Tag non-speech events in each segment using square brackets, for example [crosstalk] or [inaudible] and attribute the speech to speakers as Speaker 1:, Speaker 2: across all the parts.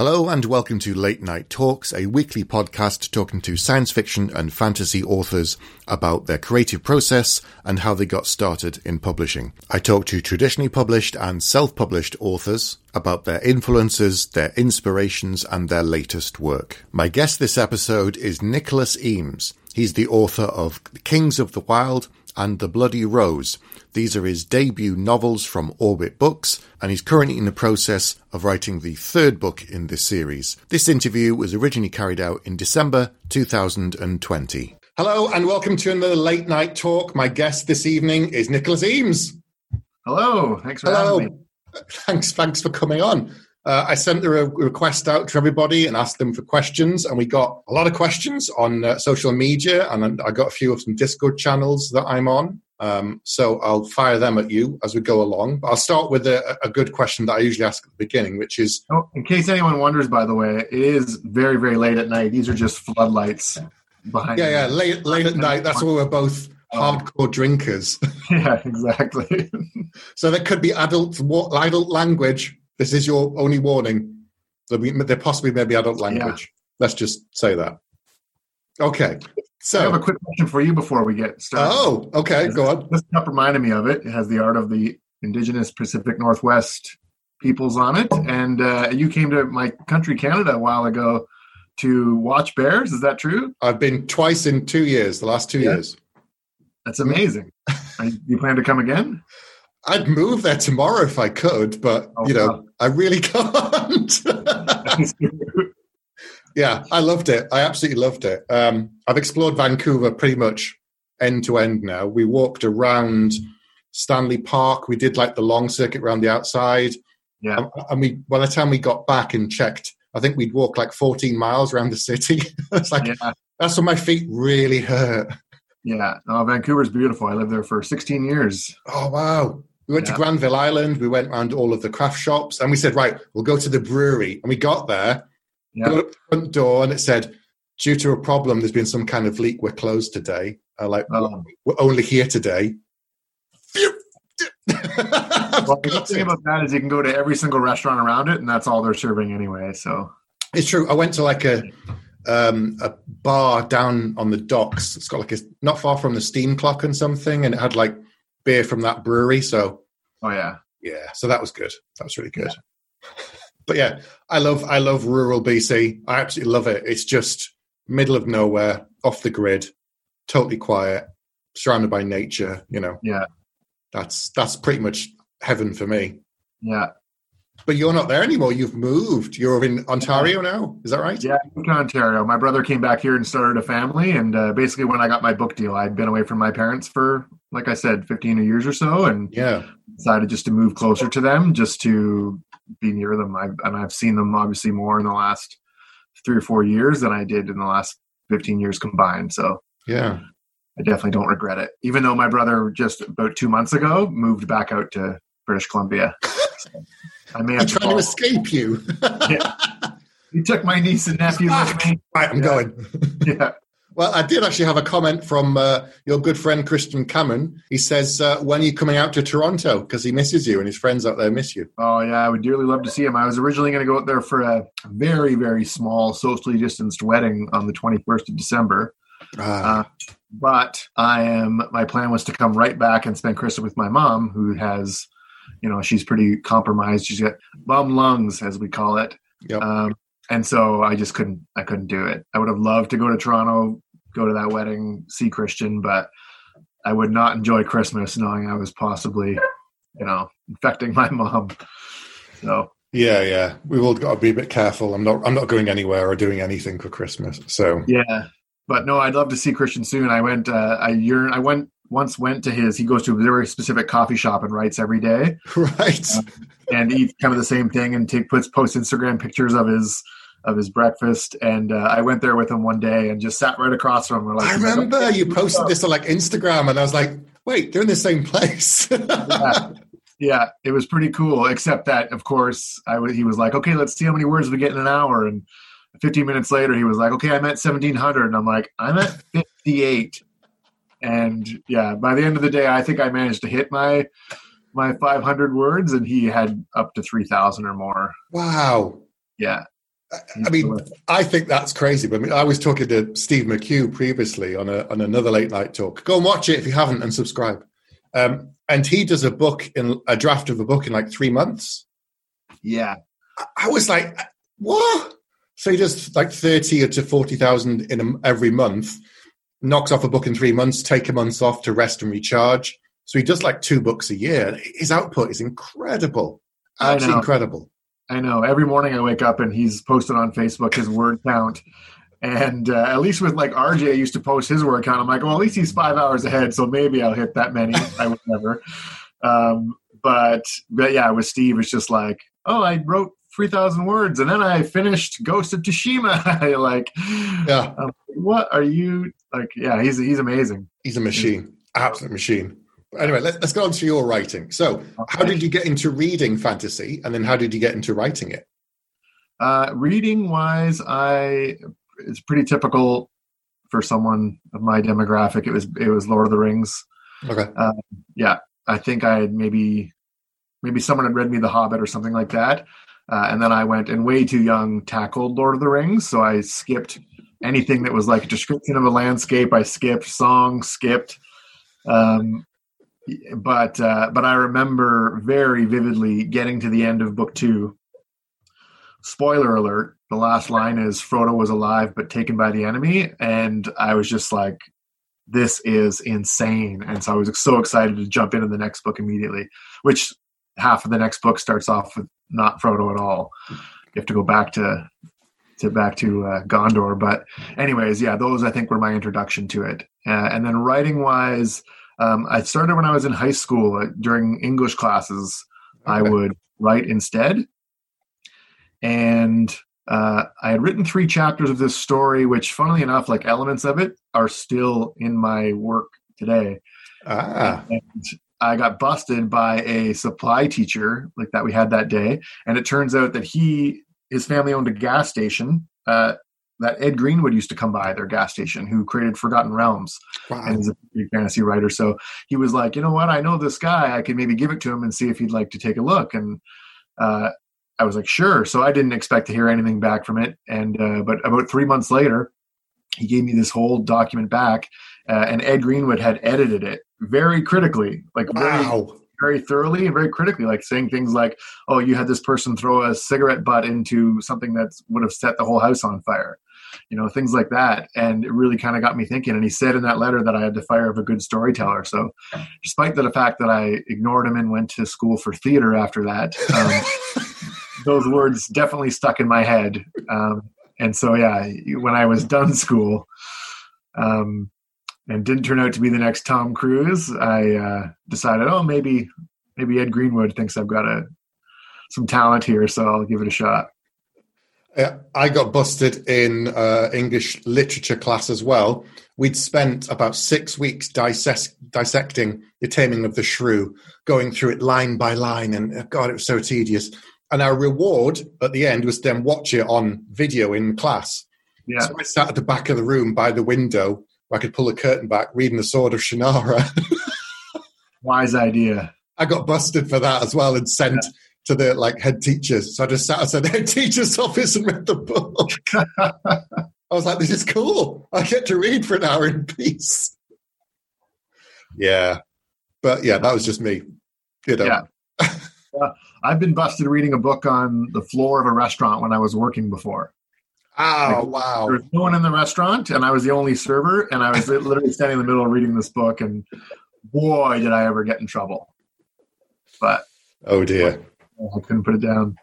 Speaker 1: Hello and welcome to Late Night Talks, a weekly podcast talking to science fiction and fantasy authors about their creative process and how they got started in publishing. I talk to traditionally published and self-published authors about their influences, their inspirations, and their latest work. My guest this episode is Nicholas Eames. He's the author of Kings of the Wyld and The Bloody Rose, these are his debut novels from Orbit Books, and he's currently in the process of writing the third book in this series. This interview was originally carried out in December 2020. Hello, and welcome to another late night talk. My guest this evening is Nicholas Eames.
Speaker 2: Hello, thanks for Hello. having me. [laughs]
Speaker 1: Thanks, thanks for coming on. Uh, I sent a request out to everybody and asked them for questions, and we got a lot of questions on uh, social media, and I got a few of some Discord channels that I'm on. Um, so I'll fire them at you as we go along. But I'll start with a, a, good question that I usually ask at the beginning, which is
Speaker 2: oh, in case anyone wonders, by the way, it is very, very late at night. These are just floodlights behind.
Speaker 1: Yeah, yeah, late, late at night. That's why we're both hardcore drinkers. [laughs]
Speaker 2: yeah, exactly. [laughs]
Speaker 1: so there could be adult adult language. This is your only warning. There possibly may be adult language. Yeah. Let's just say that. Okay.
Speaker 2: So I have a quick question for you before we get started.
Speaker 1: Oh, okay, go on.
Speaker 2: This cup reminded me of it. It has the art of the indigenous Pacific Northwest peoples on it, and uh, you came to my country, Canada, a while ago to watch bears. Is that true?
Speaker 1: I've been twice in two years. The last two yeah. years.
Speaker 2: That's amazing. [laughs] you plan to come again?
Speaker 1: I'd move there tomorrow if I could, but oh, you know, wow. I really [laughs] can't. yeah, I loved it. I absolutely loved it. Um, I've explored Vancouver pretty much end to end now. We walked around Stanley Park. We did like the long circuit around the outside.
Speaker 2: Yeah.
Speaker 1: And we, by the time we got back and checked, I think we'd walk like 14 miles around the city. [laughs] it's like, yeah. that's when my feet really hurt.
Speaker 2: Yeah. No, Vancouver's beautiful. I lived there for 16 years.
Speaker 1: Oh, wow. We went yeah. to Granville Island. We went around all of the craft shops and we said, right, we'll go to the brewery. And we got there yeah. front door and it said, due to a problem, there's been some kind of leak. We're closed today. I like, oh. we're only here today. [laughs]
Speaker 2: well, the thing about that is you can go to every single restaurant around it, and that's all they're serving anyway. So
Speaker 1: it's true. I went to like a um, a bar down on the docks. It's got like a not far from the steam clock and something, and it had like beer from that brewery. So,
Speaker 2: oh yeah,
Speaker 1: yeah. So that was good. That was really good. Yeah. [laughs] But yeah, I love I love rural BC. I absolutely love it. It's just middle of nowhere, off the grid, totally quiet, surrounded by nature. You know.
Speaker 2: Yeah.
Speaker 1: That's that's pretty much heaven for me.
Speaker 2: Yeah.
Speaker 1: But you're not there anymore. You've moved. You're in Ontario now. Is that right?
Speaker 2: Yeah, I moved to Ontario. My brother came back here and started a family. And uh, basically, when I got my book deal, I'd been away from my parents for, like I said, 15 years or so, and
Speaker 1: yeah,
Speaker 2: decided just to move closer to them, just to be near them. I've, and I've seen them obviously more in the last three or four years than I did in the last 15 years combined. So
Speaker 1: yeah,
Speaker 2: I definitely don't regret it. Even though my brother just about two months ago moved back out to British Columbia. [laughs]
Speaker 1: So I may have trying to escape you.
Speaker 2: yeah. [laughs] He took my niece and nephew with me.
Speaker 1: Right, I'm
Speaker 2: yeah.
Speaker 1: going. [laughs]
Speaker 2: yeah.
Speaker 1: Well, I did actually have a comment from uh, your good friend Christian Cameron. He says, uh, "When are you coming out to Toronto? Because he misses you, and his friends out there miss you."
Speaker 2: Oh yeah, I would dearly love to see him. I was originally going to go out there for a very, very small, socially distanced wedding on the 21st of December. Ah. Uh, but I am. My plan was to come right back and spend Christmas with my mom, who has, you know, she's pretty compromised. She's got bum lungs, as we call it.
Speaker 1: Yep. Um,
Speaker 2: and so I just couldn't I couldn't do it. I would have loved to go to Toronto, go to that wedding, see Christian, but I would not enjoy Christmas knowing I was possibly, you know, infecting [laughs] my mom. So
Speaker 1: yeah, yeah, we've all got to be a bit careful. I'm not I'm not going anywhere or doing anything for Christmas. So
Speaker 2: yeah, but no, I'd love to see Christian soon. I went uh, I yearn I went once went to his he goes to a very specific coffee shop and writes every day [laughs]
Speaker 1: right
Speaker 2: uh, and eats kind of the same thing and take puts post instagram pictures of his of his breakfast, and uh, I went there with him one day and just sat right across from him.
Speaker 1: Like, I remember you posted this on like Instagram, and I was like, "Wait, they're in the same place." [laughs]
Speaker 2: yeah. yeah, it was pretty cool. Except that, of course, I w- he was like, "Okay, let's see how many words we get in an hour." And 15 minutes later, he was like, "Okay, I'm at 1700," and I'm like, "I'm at 58." And yeah, by the end of the day, I think I managed to hit my my 500 words, and he had up to 3,000 or more.
Speaker 1: Wow.
Speaker 2: Yeah,
Speaker 1: I mean, I think that's crazy. But I, mean, I was talking to Steve McHugh previously on a on another late night talk. Go and watch it if you haven't, and subscribe. Um, and he does a book in a draft of a book in like three months.
Speaker 2: Yeah,
Speaker 1: I, I was like, what? So he does like thirty to forty thousand in a, every month. Knocks off a book in three months. Take a month off to rest and recharge. So he does like two books a year. His output is incredible. Absolutely incredible.
Speaker 2: I know. Every morning I wake up and he's posted on Facebook his word count. And uh, at least with like RJ used to post his word count. I'm like, well, at least he's five hours ahead, so maybe I'll hit that many. I would never. Um, but but yeah, with Steve, it's just like, oh, I wrote three thousand words, and then I finished Ghost of Tsushima. [laughs] like, yeah, um, what are you like? Yeah, he's he's amazing.
Speaker 1: He's a machine, absolute machine anyway, let, us go on to your writing. So, okay. how did you get into reading fantasy, and then how did you get into writing it?
Speaker 2: Uh, reading wise, I it's pretty typical for someone of my demographic. It was it was Lord of the Rings.
Speaker 1: Okay. Uh,
Speaker 2: yeah, I think I had maybe maybe someone had read me The Hobbit or something like that, uh, and then I went and way too young tackled Lord of the Rings, so I skipped anything that was like a description of a landscape. I skipped songs, skipped. Um, but uh, but I remember very vividly getting to the end of book two. Spoiler alert: the last line is Frodo was alive but taken by the enemy, and I was just like, "This is insane!" And so I was so excited to jump into the next book immediately. Which half of the next book starts off with not Frodo at all. You have to go back to to back to uh, Gondor. But anyways, yeah, those I think were my introduction to it. Uh, and then writing wise um, I started when I was in high school uh, during English classes. Okay. I would write instead, and uh, I had written three chapters of this story, which, funnily enough, like elements of it are still in my work today.
Speaker 1: Ah.
Speaker 2: And I got busted by a supply teacher like that we had that day, and it turns out that he his family owned a gas station uh, that Ed Greenwood used to come by their gas station, who created Forgotten Realms, wow. and is a fantasy writer. So he was like, you know what, I know this guy. I could maybe give it to him and see if he'd like to take a look. And uh, I was like, sure. So I didn't expect to hear anything back from it. And uh, but about three months later, he gave me this whole document back, uh, and Ed Greenwood had edited it very critically, like wow. very very thoroughly and very critically, like saying things like, "Oh, you had this person throw a cigarette butt into something that would have set the whole house on fire," you know, things like that. And it really kind of got me thinking. And he said in that letter that I had the fire of a good storyteller. So, despite the fact that I ignored him and went to school for theater after that, um, [laughs] those words definitely stuck in my head. Um, and so, yeah, when I was done school, um, and didn't turn out to be the next Tom Cruise, I uh, decided, oh, maybe maybe Ed Greenwood thinks I've got a some talent here, so I'll give it a shot.
Speaker 1: I got busted in uh, English literature class as well. We'd spent about six weeks dissect, dissecting the Taming of the Shrew, going through it line by line, and uh, God, it was so tedious. And our reward at the end was then watch it on video in class.
Speaker 2: Yeah.
Speaker 1: So I sat at the back of the room by the window where I could pull the curtain back, reading the Sword of Shannara. [laughs]
Speaker 2: Wise idea.
Speaker 1: I got busted for that as well and sent yeah to the like head teachers. So I just sat outside the [laughs] head teacher's office and read the book. I was like, this is cool. I get to read for an hour in peace. Yeah. But yeah, that was just me. You know.
Speaker 2: Yeah. [laughs] I've been busted reading a book on the floor of a restaurant when I was working before.
Speaker 1: Oh, like, wow.
Speaker 2: There was no one in the restaurant, and I was the only server, and I was literally standing in the middle reading this book, and boy, did I ever get in trouble. But
Speaker 1: oh dear.
Speaker 2: I couldn't put it down.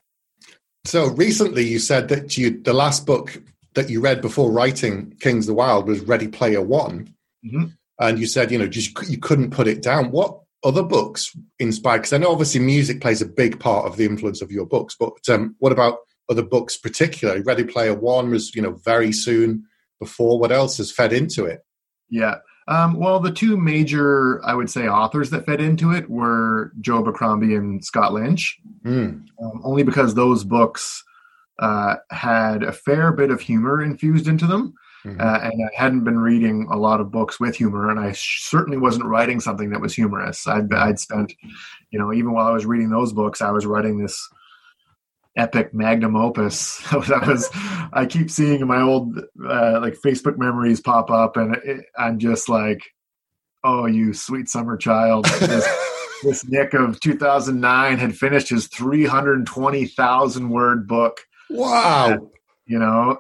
Speaker 1: So recently, you said that you the last book that you read before writing Kings of the Wyld was Ready Player One, mm-hmm. and you said you know just you couldn't put it down. What other books inspired? Because I know obviously music plays a big part of the influence of your books, but um, what about other books particularly? Ready Player One was you know very soon before. What else has fed into it?
Speaker 2: Yeah. Um, well, the two major, I would say, authors that fed into it were Joe Abercrombie and Scott Lynch,
Speaker 1: mm.
Speaker 2: um, only because those books uh, had a fair bit of humor infused into them. Mm-hmm. Uh, and I hadn't been reading a lot of books with humor, and I certainly wasn't writing something that was humorous. I'd, I'd spent, you know, even while I was reading those books, I was writing this epic magnum opus. [laughs] that was I keep seeing my old uh, like Facebook memories pop up, and it, I'm just like, oh, you sweet summer child. This, [laughs] this Nick of 2009 had finished his 320,000 word book.
Speaker 1: Wow.
Speaker 2: And, you know,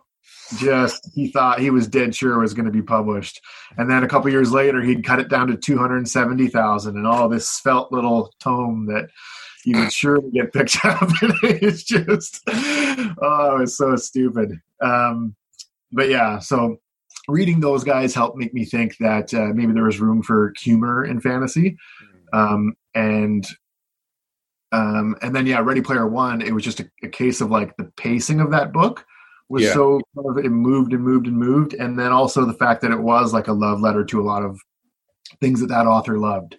Speaker 2: just he thought he was dead sure it was going to be published and then a couple years later he'd cut it down to 270000 and all this felt little tome that he would surely get picked [laughs] up it's just oh it was so stupid. Um, but yeah so reading those guys helped make me think that uh, maybe there was room for humor in fantasy. Um, and um, and then yeah ready player one it was just a, a case of like the pacing of that book was yeah. so kind of, it moved and moved and moved. And then also the fact that it was like a love letter to a lot of things that that author loved.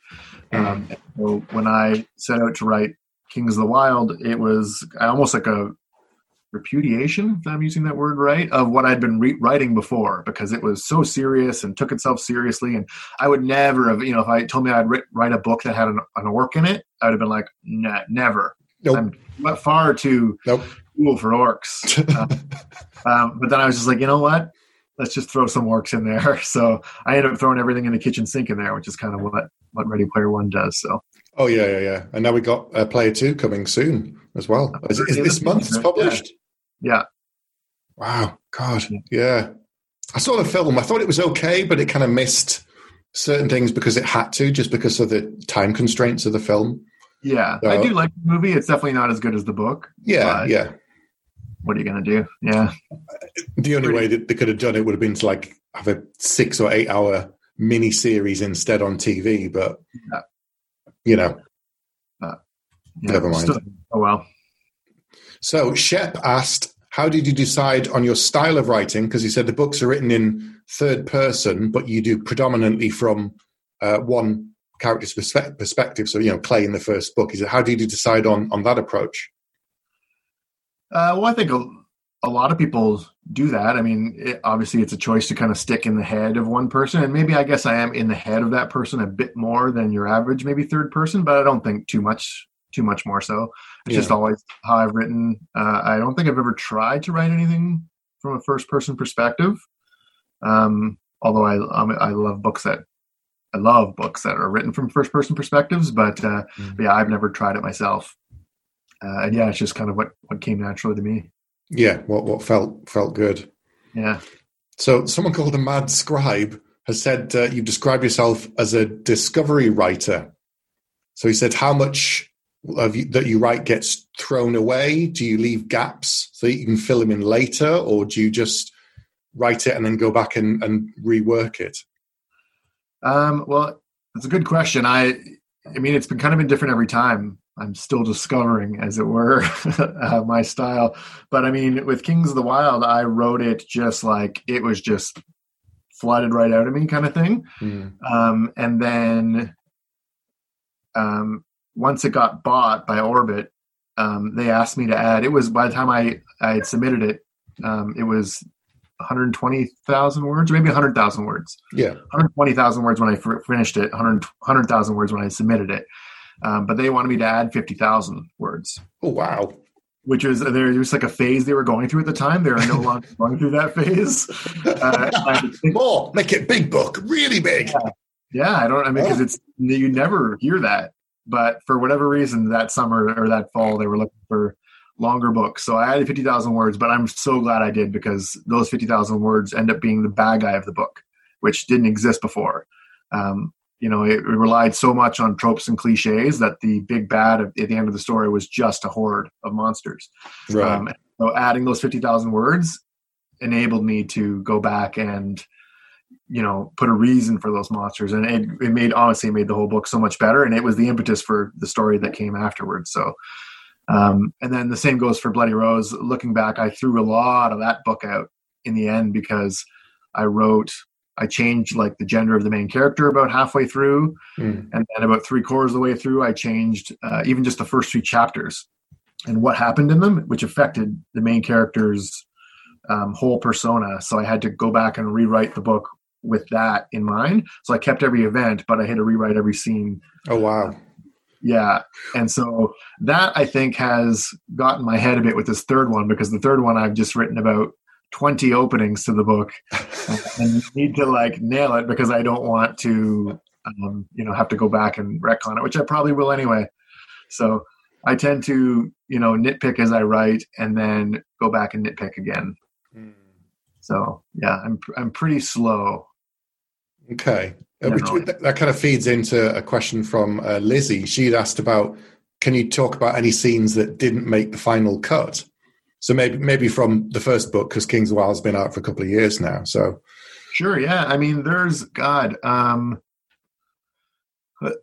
Speaker 2: Mm. um, so when i set out to write kings of the Wyld it was almost like a repudiation if i'm using that word right of what i'd been re- writing before because it was so serious and took itself seriously and i would never have you know if i told me i'd write a book that had an, an orc in it i'd have been like nah, never nope. i'm far too nope cool for orcs. [laughs] um, um, but then I was just like, you know what? Let's just throw some orcs in there. [laughs] So I ended up throwing everything in the kitchen sink in there, which is kind of what what Ready Player One does. So.
Speaker 1: Oh yeah, yeah, yeah. And now we got uh, Player Two coming soon as well. Is, is this month it's published?
Speaker 2: Yeah. yeah.
Speaker 1: Wow. God. Yeah. I saw the film. I thought it was okay, but it kind of missed certain things because it had to, just because of the time constraints of the film.
Speaker 2: Yeah, so, I do like the movie. It's definitely not as good as the book.
Speaker 1: Yeah, yeah
Speaker 2: what are you going to do? Yeah.
Speaker 1: The only way that they could have done it would have been to like have a six or eight hour mini series instead on TV, but yeah. You know, uh, yeah, never mind. Still,
Speaker 2: oh well.
Speaker 1: So Shep asked, "How did you decide on your style of writing?" Because he said the books are written in third person, but you do predominantly from uh, one character's perspective. So you know, Clay in the first book. He said, "How did you decide on on that approach?"
Speaker 2: Uh, well, I think a, lot of people do that. I mean, it, obviously, it's a choice to kind of stick in the head of one person, and maybe I guess I am in the head of that person a bit more than your average, maybe third person, but I don't think too much, too much more so. It's yeah. just always how I've written. Uh, I don't think I've ever tried to write anything from a first person perspective. Um, although I I love books that I love books that are written from first person perspectives, but, uh, mm-hmm. but yeah, I've never tried it myself uh, and yeah, it's just kind of what what came naturally to me.
Speaker 1: Yeah, what what felt felt good.
Speaker 2: Yeah.
Speaker 1: So someone called a mad scribe has said uh, you describe yourself as a discovery writer. So he said, how much of you, that you write gets thrown away? Do you leave gaps so you can fill them in later, or do you just write it and then go back and, and rework it?
Speaker 2: Um, well, it's a good question. I, I mean, it's been kind of been different every time. I'm still discovering, as it were, [laughs] uh, my style. But I mean, with Kings of the Wyld, I wrote it just like it was just flooded right out of me, kind of thing. Mm. Um, and then um, once it got bought by Orbit, um, they asked me to add. It was by the time I I had submitted it, um, it was 120,000 words, maybe 100,000 words.
Speaker 1: Yeah,
Speaker 2: 120,000 words when I f- finished it. 100,000 words when I submitted it um, but they wanted me to add 50,000 words.
Speaker 1: Oh, wow.
Speaker 2: Which was there was like a phase they were going through at the time. They are no [laughs] longer going through that phase.
Speaker 1: Uh, [laughs] More, make it big book, really big.
Speaker 2: Yeah, yeah I don't. I mean, because it's you never hear that. But for whatever reason, that summer or that fall, they were looking for longer books. So I added 50,000 words, but I'm so glad I did because those 50,000 words end up being the bad guy of the book, which didn't exist before. Um, you know, it, relied so much on tropes and cliches that the big bad at the end of the story was just a horde of monsters. Right. Um, so adding those 50,000 words enabled me to go back and, you know, put a reason for those monsters. And it, it made, honestly, it made the whole book so much better. And it was the impetus for the story that came afterwards. So, um, and then the same goes for Bloody Rose. Looking back, I threw a lot of that book out in the end because I wrote I changed like the gender of the main character about halfway through, mm. and then about three quarters of the way through, I changed uh, even just the first three chapters and what happened in them, which affected the main character's um, whole persona. So I had to go back and rewrite the book with that in mind. So I kept every event, but I had to rewrite every scene.
Speaker 1: Oh wow!
Speaker 2: Yeah. And so that I think has gotten my head a bit with this third one because the third one I've just written about 20 openings to the book [laughs] and need to like nail it because I don't want to, um, you know, have to go back and wreck on it, which I probably will anyway. So I tend to, you know, nitpick as I write and then go back and nitpick again. Mm. So yeah, I'm I'm pretty slow.
Speaker 1: Okay, uh, which, that kind of feeds into a question from uh, Lizzie. She'd asked about, can you talk about any scenes that didn't make the final cut? So maybe maybe from the first book because Kings Wyld's been out for a couple of years now. So
Speaker 2: sure, yeah. I mean, there's God. Um,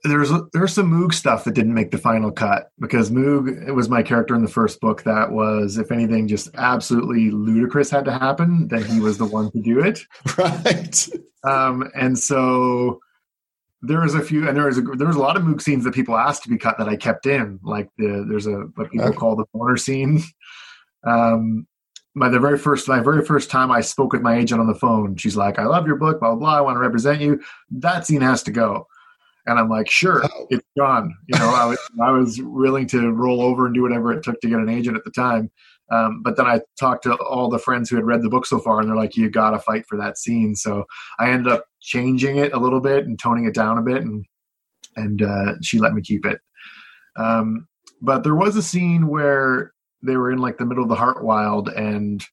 Speaker 2: there's there's some Moog stuff that didn't make the final cut because Moog it was my character in the first book that was if anything just absolutely ludicrous had to happen then he was the one to do it [laughs]
Speaker 1: right
Speaker 2: um, and so there was a few and there was a there was a lot of Moog scenes that people asked to be cut that I kept in like the there's a what people okay. call the boner scene um my the very first my very first time I spoke with my agent on the phone she's like I love your book blah blah, blah I want to represent you that scene has to go and I'm like, sure, oh. it's gone. You know, I was I was willing to roll over and do whatever it took to get an agent at the time. Um, but then I talked to all the friends who had read the book so far, and they're like, "You got to fight for that scene." So I ended up changing it a little bit and toning it down a bit, and and uh, she let me keep it. Um, but there was a scene where they were in like the middle of the Heartwyld, and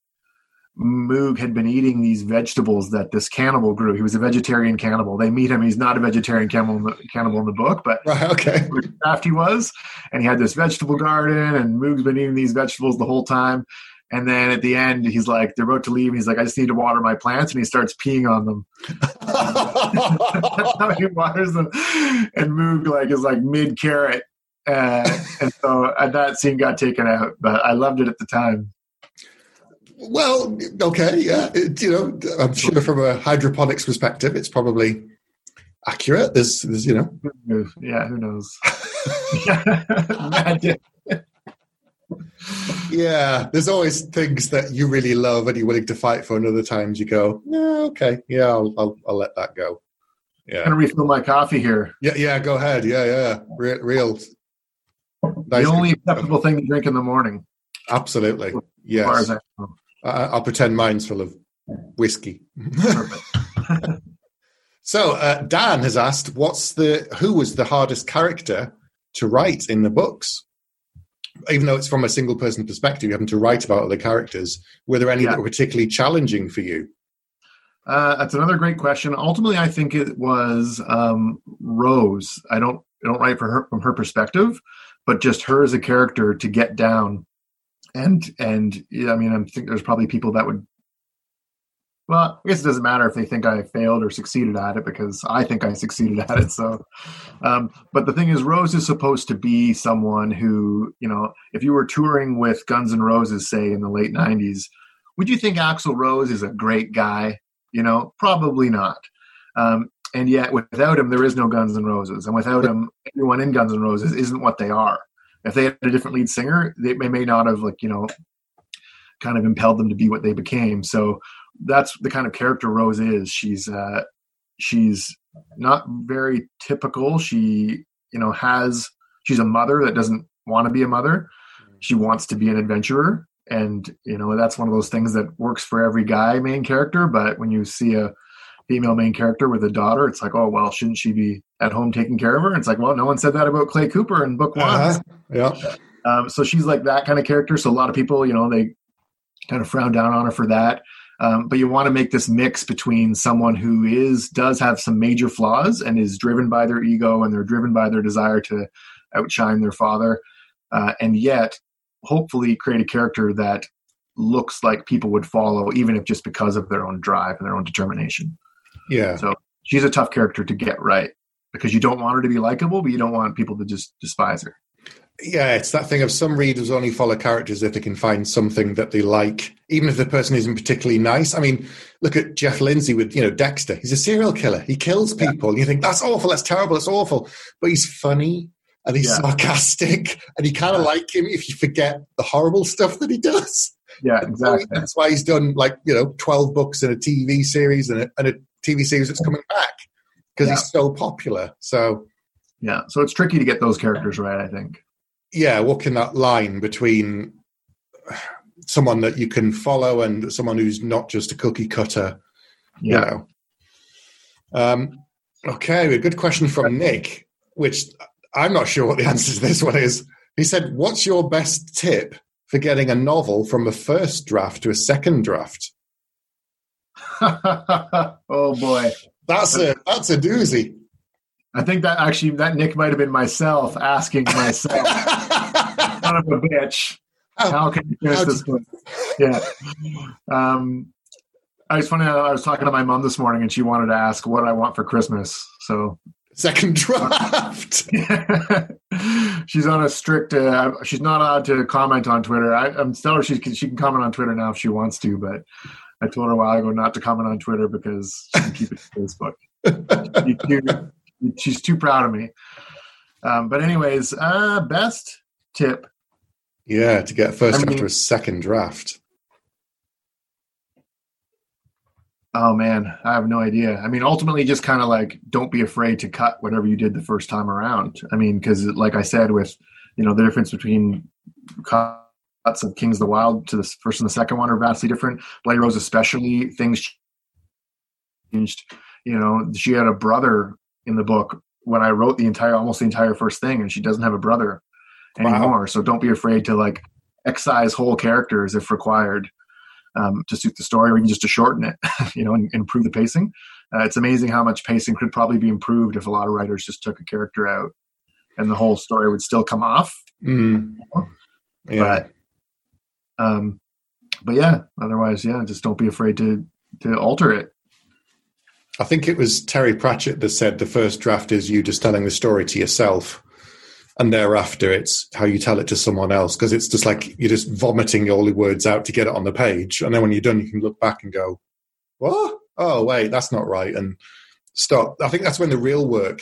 Speaker 2: Moog had been eating these vegetables that this cannibal grew. He was a vegetarian cannibal. They meet him. He's not a vegetarian cannibal in the, cannibal in the book, but
Speaker 1: right, okay,
Speaker 2: craft he was. And he had this vegetable garden, and Moog's been eating these vegetables the whole time. And then at the end, he's like, they're about to leave. he's like, I just need to water my plants. And he starts peeing on them. [laughs] [laughs] That's how he waters them. And Moog like is like mid carrot. Uh, and so uh, that scene got taken out, but I loved it at the time.
Speaker 1: Well, okay, yeah. It, you know, I'm sure from a hydroponics perspective, it's probably accurate. There's, there's you know,
Speaker 2: yeah, who knows? [laughs]
Speaker 1: yeah, there's always things that you really love and you're willing to fight for, and other times you go, yeah, okay, yeah, I'll, I'll, I'll let that go.
Speaker 2: Yeah, gonna refill my coffee here.
Speaker 1: Yeah, yeah, go ahead. Yeah, yeah, real. real
Speaker 2: nice the only acceptable thing to drink in the morning.
Speaker 1: Absolutely. Yes. I'll pretend mine's full of whiskey. so uh, Dan has asked, "What's the who was the hardest character to write in the books?" Even though it's from a single person perspective, you having to write about other characters. Were there any yeah. that were particularly challenging for you?
Speaker 2: Uh, that's another great question. Ultimately, I think it was um, Rose. I don't I don't write for her from her perspective, but just her as a character to get down and and yeah, I mean, I think there's probably people that would. Well, I guess it doesn't matter if they think I failed or succeeded at it because I think I succeeded at it. So, um, but the thing is, Rose is supposed to be someone who, you know, if you were touring with Guns N' Roses, say in the late '90s, would you think Axl Rose is a great guy? You know, probably not. Um, and yet, without him, there is no Guns N' Roses, and without him, everyone in Guns N' Roses isn't what they are if they had a different lead singer, they may not have like you know kind of impelled them to be what they became. So that's the kind of character Rose is. She's uh, she's not very typical. She you know has she's a mother that doesn't want to be a mother. She wants to be an adventurer, and you know that's one of those things that works for every guy main character. But when you see a female main character with a daughter, it's like, oh well, shouldn't she be at home taking care of her? And it's like, well, no one said that about Clay Cooper in book one. Uh-huh.
Speaker 1: Yeah.
Speaker 2: Um, so she's like that kind of character. So a lot of people, you know, they kind of frown down on her for that. Um, but you want to make this mix between someone who is does have some major flaws and is driven by their ego and they're driven by their desire to outshine their father, uh, and yet hopefully create a character that looks like people would follow, even if just because of their own drive and their own determination.
Speaker 1: Yeah.
Speaker 2: So she's a tough character to get right because you don't want her to be likable, but you don't want people to just despise her.
Speaker 1: Yeah, it's that thing of some readers only follow characters if they can find something that they like, even if the person isn't particularly nice. I mean, look at Jeff Lindsay with, you know, Dexter. He's a serial killer. He kills people. Yeah. And you think, that's awful, that's terrible, that's awful. But he's funny and he's yeah. sarcastic and you kind of yeah. like him if you forget the horrible stuff that he does.
Speaker 2: Yeah, exactly.
Speaker 1: That's why he's done like, you know, 12 books and a TV series and a, and a TV series that's coming back because he's so popular. So
Speaker 2: yeah. So it's tricky to get those characters right. I think.
Speaker 1: Yeah, walking that line between someone that you can follow and someone who's not just a cookie cutter. Yeah. You know. Um, okay, a good question from Nick, which I'm not sure what the answer to this one is. He said, "What's your best tip for getting a novel from a first draft to a second draft?" [laughs]
Speaker 2: oh boy,
Speaker 1: that's a that's a doozy.
Speaker 2: I think that actually that Nick might have been myself asking myself, [laughs] "Son of a bitch, how, how can you finish this book?" Yeah. Um, I was funny. I was talking to my mom this morning, and she wanted to ask what I want for Christmas. So
Speaker 1: second draft. [laughs]
Speaker 2: she's on a strict. Uh, she's not allowed to comment on Twitter. I, am telling her she can, she can comment on Twitter now if she wants to, but I told her a while ago not to comment on Twitter because she can keep it to Facebook. [laughs] too, she's too proud of me. Um, but anyways, uh, best tip.
Speaker 1: Yeah, to get first I mean, after a second draft.
Speaker 2: Oh man, I have no idea. I mean, ultimately, just kind of like don't be afraid to cut whatever you did the first time around. I mean, because like I said, with you know the difference between cuts of Kings of the Wyld to the first and the second one are vastly different. Bloody Rose, especially, things changed. You know, she had a brother in the book when I wrote the entire, almost the entire first thing, and she doesn't have a brother anymore. Wow. So don't be afraid to like excise whole characters if required um, to suit the story, or even just to shorten it, [laughs] you know, and, and improve the pacing. Uh, it's amazing how much pacing could probably be improved if a lot of writers just took a character out, and the whole story would still come off.
Speaker 1: Mm.
Speaker 2: Yeah. But, um, but yeah, otherwise, yeah, just don't be afraid to to alter it.
Speaker 1: I think it was Terry Pratchett that said the first draft is you just telling the story to yourself and thereafter it's how you tell it to someone else because it's just like you're just vomiting all the words out to get it on the page and then when you're done you can look back and go what? Oh wait that's not right and stop. I think that's when the real work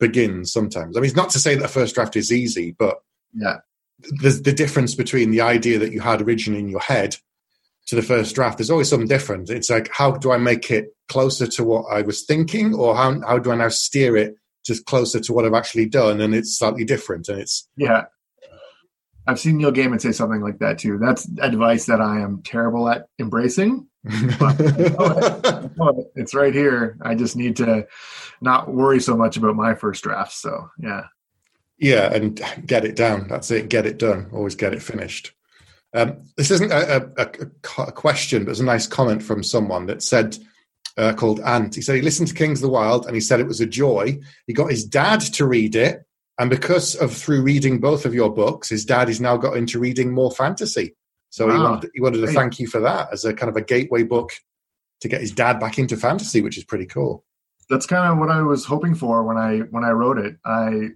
Speaker 1: begins sometimes. I mean it's not to say that the first draft is easy but
Speaker 2: yeah
Speaker 1: there's the difference between the idea that you had originally in your head to the first draft there's always something different it's like how do i make it closer to what i was thinking or how, how do i now steer it just closer to what I've actually done, and it's slightly different. And it's
Speaker 2: yeah. I've seen Neil Gaiman say something like that too. That's advice that I am terrible at embracing. But it's right here. I just need to not worry so much about my first draft. So yeah,
Speaker 1: yeah, and get it down. That's it. Get it done. Always get it finished. Um, this isn't a, a, a, question, but it's a nice comment from someone that said uh, called Ant. He said he listened to Kings of the Wyld and he said it was a joy. He got his dad to read it, and because of through reading both of your books, his dad has now got into reading more fantasy. So wow. he wanted he wanted to thank you for that as a kind of a gateway book to get his dad back into fantasy, which is pretty cool.
Speaker 2: That's kind of what I was hoping for when I when I wrote it. I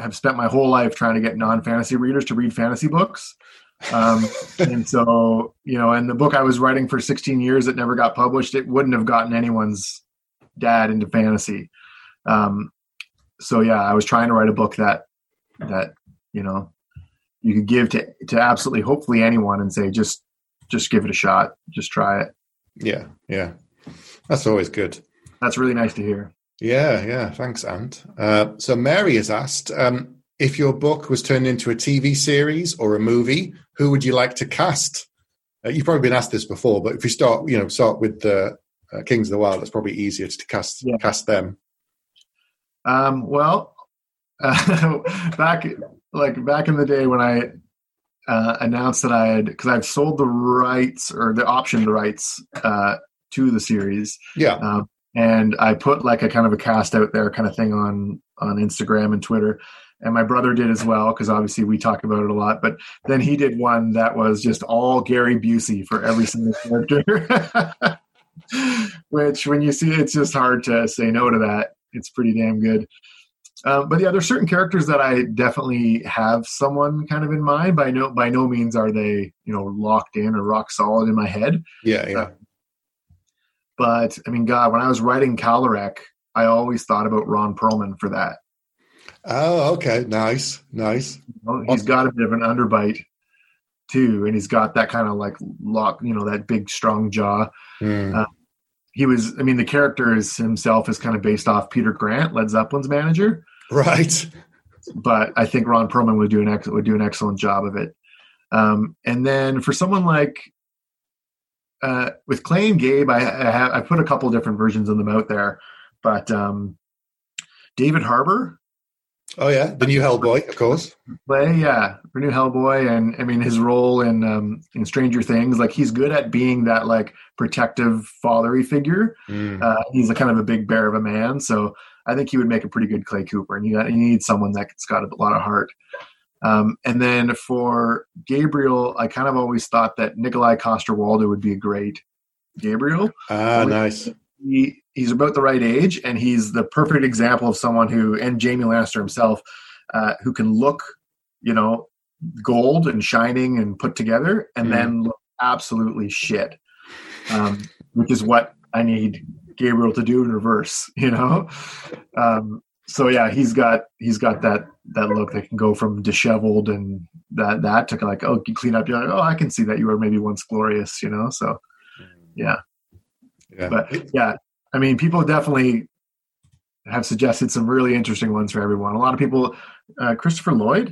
Speaker 2: have spent my whole life trying to get non fantasy readers to read fantasy books. Um, [laughs] and so, you know, and the book I was writing for 16 years that never got published, it wouldn't have gotten anyone's dad into fantasy. Um, so yeah, I was trying to write a book that, that, you know, you could give to, to absolutely, hopefully anyone and say, just, just give it a shot. Just try it.
Speaker 1: Yeah. Yeah. That's always good.
Speaker 2: That's really nice to hear.
Speaker 1: Yeah. Yeah. Thanks, Ant. Uh, so Mary has asked, um, if your book was turned into a TV series or a movie, who would you like to cast? Uh, you've probably been asked this before, but if we start, you know, start with the uh, Kings of the Wyld, it's probably easier to cast yeah. cast them.
Speaker 2: Um, well, uh, [laughs] back like back in the day when I uh, announced that I had because I've sold the rights or the option rights uh, to the series.
Speaker 1: Yeah. Um,
Speaker 2: and I put like a kind of a cast out there kind of thing on on Instagram and Twitter and my brother did as well because obviously we talk about it a lot. But then he did one that was just all Gary Busey for every single character, [laughs] which when you see it, it's just hard to say no to that. It's pretty damn good. Um, but yeah, there's certain characters that I definitely have someone kind of in mind. By no by no means are they you know locked in or rock solid in my head.
Speaker 1: Yeah, yeah. Uh,
Speaker 2: but I mean, God, when I was writing Kallorek, I always thought about Ron Perlman for that
Speaker 1: Oh, okay. Nice. Nice.
Speaker 2: Well, he's got a bit of an underbite too, and he's got that kind of like lock, you know, that big strong jaw. Mm. Uh, he was, I mean, the character is himself is kind of based off Peter Grant, Led Zeppelin's manager.
Speaker 1: Right.
Speaker 2: But I think Ron Perlman would do an ex- would do an excellent job of it. Um, and then for someone like uh, with Clay and Gabe, I, I, have, I put a couple different versions of them out there, but um, David Harbour.
Speaker 1: Oh yeah, the new Hellboy, of course.
Speaker 2: Play, yeah, the new Hellboy, and I mean his role in um, in Stranger Things. Like he's good at being that like protective fathery figure. Mm. Uh, he's a kind of a big bear of a man, so I think he would make a pretty good Clay Cooper. And you, got, you need someone that's got a lot of heart. Um, and then for Gabriel, I kind of always thought that Nikolaj Coster-Waldau would be a great Gabriel.
Speaker 1: Ah, nice.
Speaker 2: He, he's about the right age, and he's the perfect example of someone who, and Jamie Lannister himself, uh, who can look, you know, gold and shining and put together, and mm. then look absolutely shit, um, which is what I need Gabriel to do in reverse. [laughs] You know, um, so yeah, he's got he's got that that look that can go from disheveled and that that to like oh you clean up you're like oh I can see that you were maybe once glorious you know so yeah yeah but yeah I mean people definitely have suggested some really interesting ones for everyone a lot of people uh, Christopher Lloyd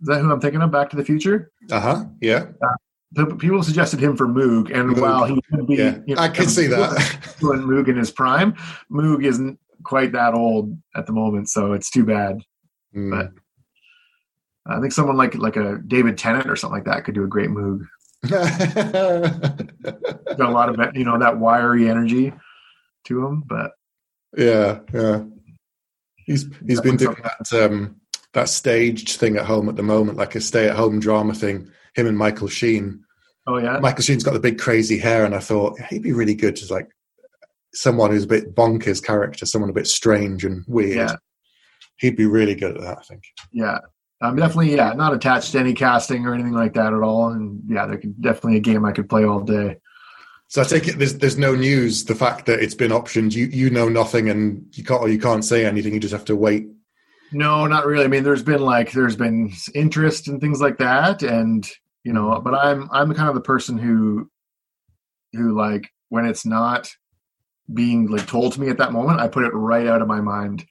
Speaker 2: is that who I'm thinking of Back to the Future
Speaker 1: uh huh yeah
Speaker 2: uh, people suggested him for Moog, and Moog. while he could be,
Speaker 1: yeah. you know, I can see that. [laughs]
Speaker 2: Moog in his prime, Moog isn't quite that old at the moment, so it's too bad. Mm. But I think someone like like a David Tennant or something like that could do a great Moog. [laughs] Got a lot of you know that wiry energy to him, but
Speaker 1: yeah, yeah. He's he's been doing that um, that staged thing at home at the moment, like a stay at home drama thing. Him and Michael Sheen.
Speaker 2: Oh yeah,
Speaker 1: Michael Sheen's got the big crazy hair, and I thought he'd be really good to like someone who's a bit bonkers character, someone a bit strange and weird. Yeah. He'd be really good at that, I think.
Speaker 2: Yeah. I'm definitely, yeah, not attached to any casting or anything like that at all. And yeah, there could definitely a game I could play all day.
Speaker 1: So I take it there's there's no news. The fact that it's been optioned, you you know nothing, and you can't or you can't say anything. You just have to wait.
Speaker 2: No, not really. I mean, there's been like there's been interest and things like that, and you know, but I'm I'm kind of the person who who like when it's not being like told to me at that moment, I put it right out of my mind.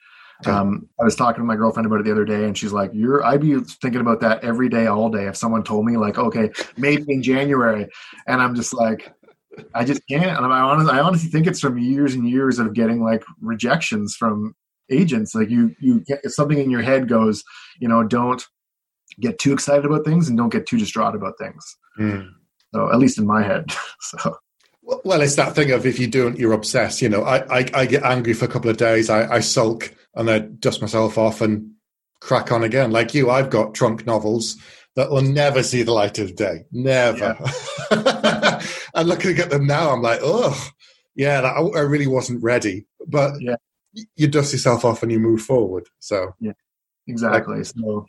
Speaker 2: Um, I was talking to my girlfriend about it the other day, and she's like, "You're." I'd be thinking about that every day, all day. If someone told me, like, "Okay, maybe in January," and I'm just like, I just can't. And I honestly, I honestly think it's from years and years of getting like rejections from agents. Like you, you something in your head goes, you know, don't get too excited about things and don't get too distraught about things. Mm. So at least in my head. [laughs] so
Speaker 1: well, it's that thing of if you don't, you're obsessed. You know, I, I, I get angry for a couple of days, I, I sulk and then dust myself off and crack on again. Like you, I've got trunk novels that will never see the light of day. Never. Yeah. [laughs] and looking at them now, I'm like, oh, yeah, that, I really wasn't ready. But yeah. you dust yourself off and you move forward. So,
Speaker 2: yeah, exactly. Like, so,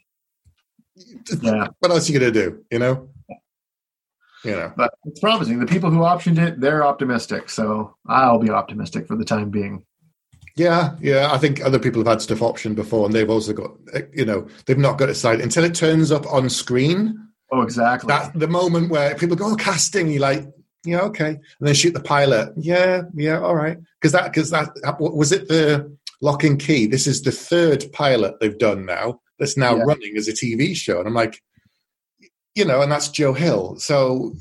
Speaker 1: yeah. What else are you going to do? You know? You know.
Speaker 2: But it's promising. The people who optioned it, they're optimistic. So I'll be optimistic for the time being.
Speaker 1: Yeah, yeah. I think other people have had stuff optioned before, and they've also got, you know, they've not got it signed until it turns up on screen.
Speaker 2: Oh, exactly.
Speaker 1: That's the moment where people go, oh, casting. You're like, yeah, okay, and then shoot the pilot. Yeah, yeah, all right. Because that, because that was it. The Locke and Key. This is the third pilot they've done now. That's now yeah. running as a TV show, and I'm like, you know, and that's Joe Hill. So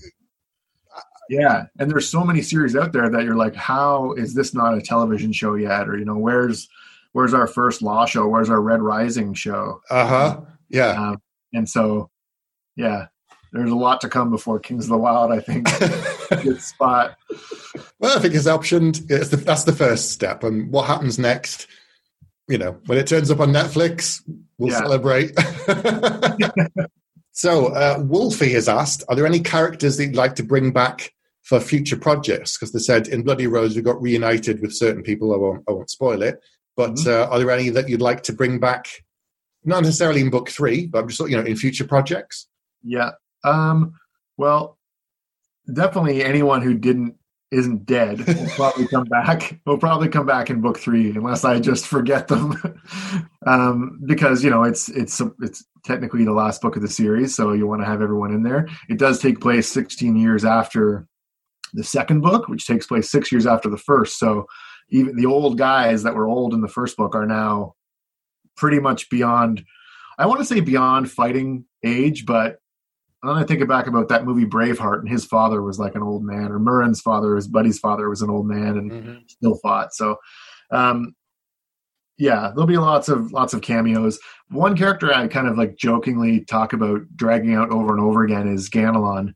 Speaker 2: yeah, and there's so many series out there that you're like, how is this not a television show yet? Or you know, where's where's our first Law show? Where's our Red Rising show?
Speaker 1: Uh huh. Yeah. Um,
Speaker 2: and so, yeah, there's a lot to come before Kings of the Wyld. I think [laughs] good spot.
Speaker 1: Well, I think it's optioned. It's the, that's the first step, and what happens next? You know, when it turns up on Netflix, we'll yeah. celebrate. [laughs] [laughs] So, uh, Wolfie has asked Are there any characters that you'd like to bring back for future projects? Because they said in Bloody Rose we got reunited with certain people. I won't, I won't spoil it. But mm-hmm. uh, are there any that you'd like to bring back? Not necessarily in book three, but I'm just you know in future projects.
Speaker 2: Yeah. Um, well, definitely anyone who didn't isn't dead will probably [laughs] come back. Will probably come back in book three, unless I just forget them, [laughs] um, because you know it's it's it's technically the last book of the series, so you want to have everyone in there. It does take place 16 years after the second book, which takes place six years after the first. So even the old guys that were old in the first book are now pretty much beyond. I want to say beyond fighting age, but and then I think back about that movie Braveheart, and his father was like an old man, or Murren's father, his buddy's father, was an old man and mm-hmm. still fought. So, um, yeah, there'll be lots of lots of cameos. One character I kind of like jokingly talk about dragging out over and over again is Ganelon,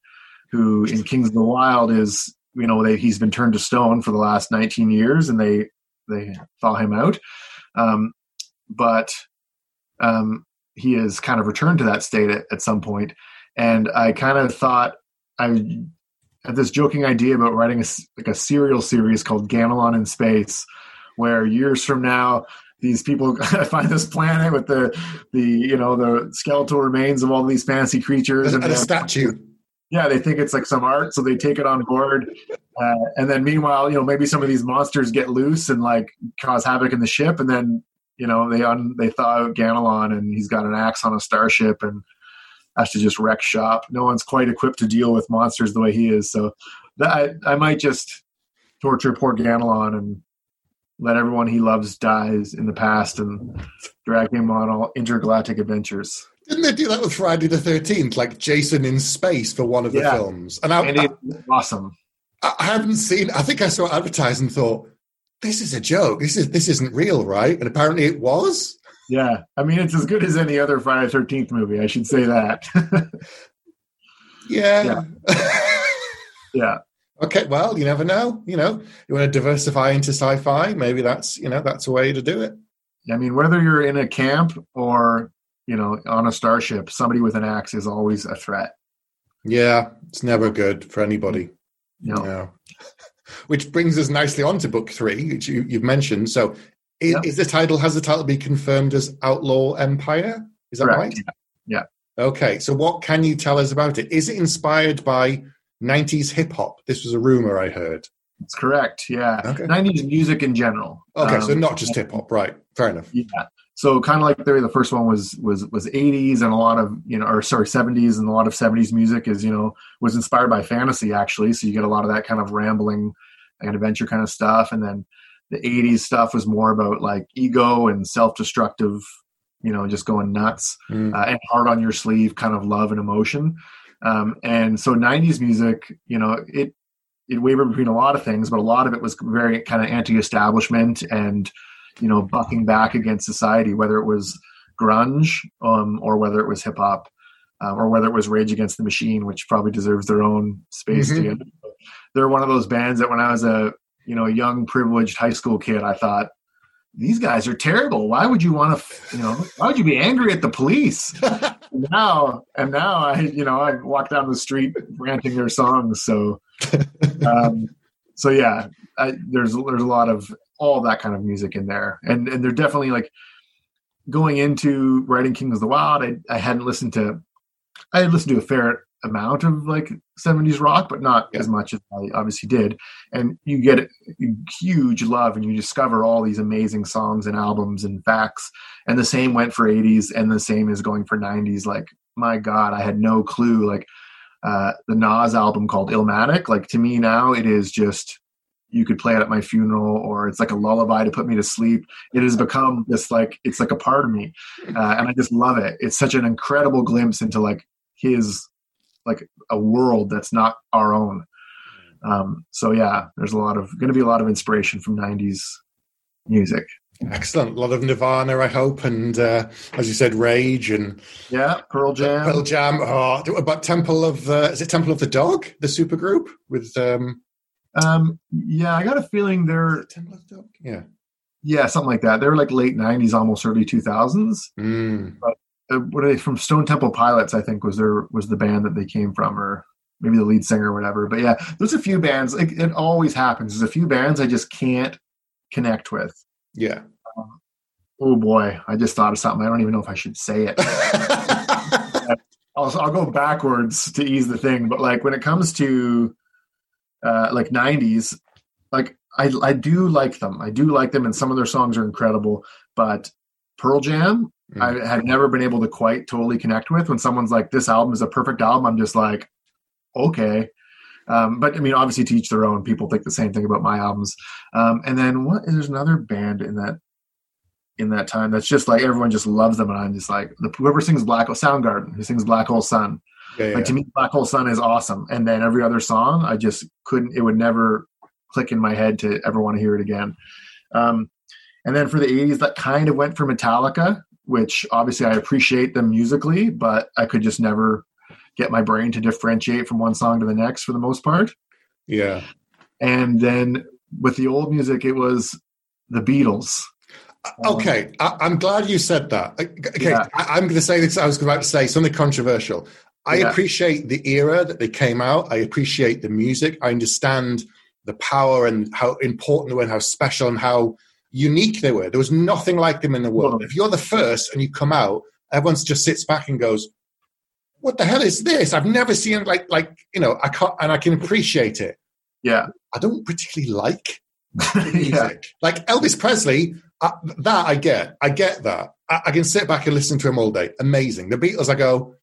Speaker 2: who in Kings of the Wyld is you know they, he's been turned to stone for the last 19 years, and they they thaw him out, um, but um, he has kind of returned to that state at, at some point. And I kind of thought I had this joking idea about writing a like a serial series called Ganelon in Space, where years from now these people [laughs] find this planet with the the you know the skeletal remains of all these fancy creatures
Speaker 1: and, and a statue.
Speaker 2: Yeah, they think it's like some art, so they take it on board. Uh, and then meanwhile, you know, maybe some of these monsters get loose and like cause havoc in the ship, and then you know they un, they thaw out Ganelon, and he's got an axe on a starship, and has to just wreck shop. No one's quite equipped to deal with monsters the way he is. So that, I, I might just torture poor Ganelon and let everyone he loves dies in the past and drag him on all intergalactic adventures.
Speaker 1: Didn't they do that with Friday the Thirteenth, like Jason in space for one of the yeah. films?
Speaker 2: And, I, and it's awesome.
Speaker 1: I, I haven't seen. I think I saw and thought, "This is a joke. This is this isn't real, right?" And apparently, it was.
Speaker 2: Yeah, I mean, it's as good as any other Friday the Thirteenth movie. I should say that.
Speaker 1: yeah. [laughs]
Speaker 2: Yeah. yeah.
Speaker 1: Okay, well, you never know. You know, you want to diversify into sci-fi. Maybe that's you know that's a way to do it.
Speaker 2: I mean, whether you're in a camp or you know on a starship, somebody with an axe is always a threat.
Speaker 1: Yeah, it's never good for anybody.
Speaker 2: No. Yeah. [laughs]
Speaker 1: Which brings us nicely on to book three, which you, have mentioned. So, is, yep. is, the title has the title be confirmed as Outlaw Empire? Is that Correct. right?
Speaker 2: Yeah.
Speaker 1: yeah. Okay, so what can you tell us about it? Is it inspired by 90s hip hop. This was a rumor I heard.
Speaker 2: That's correct. Yeah. Okay. 90s music in general.
Speaker 1: Okay, um, so not just hip hop, right? Fair enough.
Speaker 2: Yeah. So kind of like the, the first one was was was 80s and a lot of you know or sorry 70s and a lot of 70s music is you know was inspired by fantasy actually. So you get a lot of that kind of rambling and adventure kind of stuff, and then the 80s stuff was more about like ego and self-destructive, you know, just going nuts mm. uh, and hard on your sleeve kind of love and emotion. Um, and so 90s music, you know, it it wavered between a lot of things, but a lot of it was very kind of anti-establishment and you know bucking back against society, whether it was grunge um, or whether it was hip hop um, or whether it was Rage Against the Machine, which probably deserves their own space. Mm-hmm. They're one of those bands that when I was a you know a young privileged high school kid, I thought these guys are terrible. Why would you want to, you know, why would you be angry at the police? [laughs] now, and now I, you know, I walk down the street ranting their songs. So, [laughs] um, so yeah, I, there's, there's a lot of all that kind of music in there. And, and they're definitely like going into writing Kings of the Wyld. I, I hadn't listened to, I had listened to a fair amount of like 70s rock, but not yeah. as much as I obviously did. And you get huge love and you discover all these amazing songs and albums and facts. And the same went for 80s and the same is going for 90s. Like, my God, I had no clue. Like, uh, the Nas album called Illmatic, like to me now, it is just you could play it at my funeral or it's like a lullaby to put me to sleep it has become this like it's like a part of me uh, and i just love it it's such an incredible glimpse into like his like a world that's not our own. Um, so yeah, there's a lot of going to be a lot of inspiration from '90s music.
Speaker 1: Excellent, a lot of Nirvana, I hope, and uh, as you said, Rage and
Speaker 2: yeah, Pearl Jam.
Speaker 1: Pearl Jam. Oh, about Temple of uh, is it Temple of the Dog, the supergroup with? Um,
Speaker 2: um, yeah, I got a feeling they're
Speaker 1: Temple of the Dog. Yeah,
Speaker 2: yeah, something like that. They were like late '90s, almost early 2000s.
Speaker 1: Mm.
Speaker 2: But uh, what are they from Stone Temple Pilots? I think was their was the band that they came from, or maybe the lead singer or whatever. But yeah, there's a few bands. Like, it always happens. There's a few bands I just can't connect with.
Speaker 1: Yeah.
Speaker 2: Um, oh boy, I just thought of something. I don't even know if I should say it. [laughs] I'll, I'll go backwards to ease the thing. But like when it comes to uh, like '90s, like I I do like them. I do like them, and some of their songs are incredible. But Pearl Jam mm I had never been able to quite totally connect with. When someone's like, "This album is a perfect album," I'm just like, "Okay." Um, but I mean, obviously, to each their own. People think the same thing about my albums. Um, and then what? There's another band in that in that time. That's just like everyone just loves them, and I'm just like the whoever sings Black Hole Soundgarden, who sings Black Hole Sun. Yeah, like to me, Black Hole Sun is awesome, and then every other song, I just couldn't. It would never click in my head to ever want to hear it again. Um, and then for the 80s, that kind of went for Metallica, which obviously I appreciate them musically, but I could just never get my brain to differentiate from one song to the next for the most part.
Speaker 1: Yeah.
Speaker 2: And then with the old music, it was the Beatles.
Speaker 1: Uh, okay, I, am glad you said that. Uh, okay, yeah. I, am going to say this. I was about to say something controversial. I yeah. appreciate the era that they came out. I appreciate the music. I understand the power and how important they were and how special and how unique they were. There was nothing like them in the world. If you're the first and you come out, everyone just sits back and goes, "What the hell is this? I've never seen like like you know I can't and I can appreciate it."
Speaker 2: Yeah,
Speaker 1: I don't particularly like [laughs] music. yeah. Like Elvis Presley, uh, that I get. I get that. I, I, can sit back and listen to him all day. Amazing. The Beatles, I go,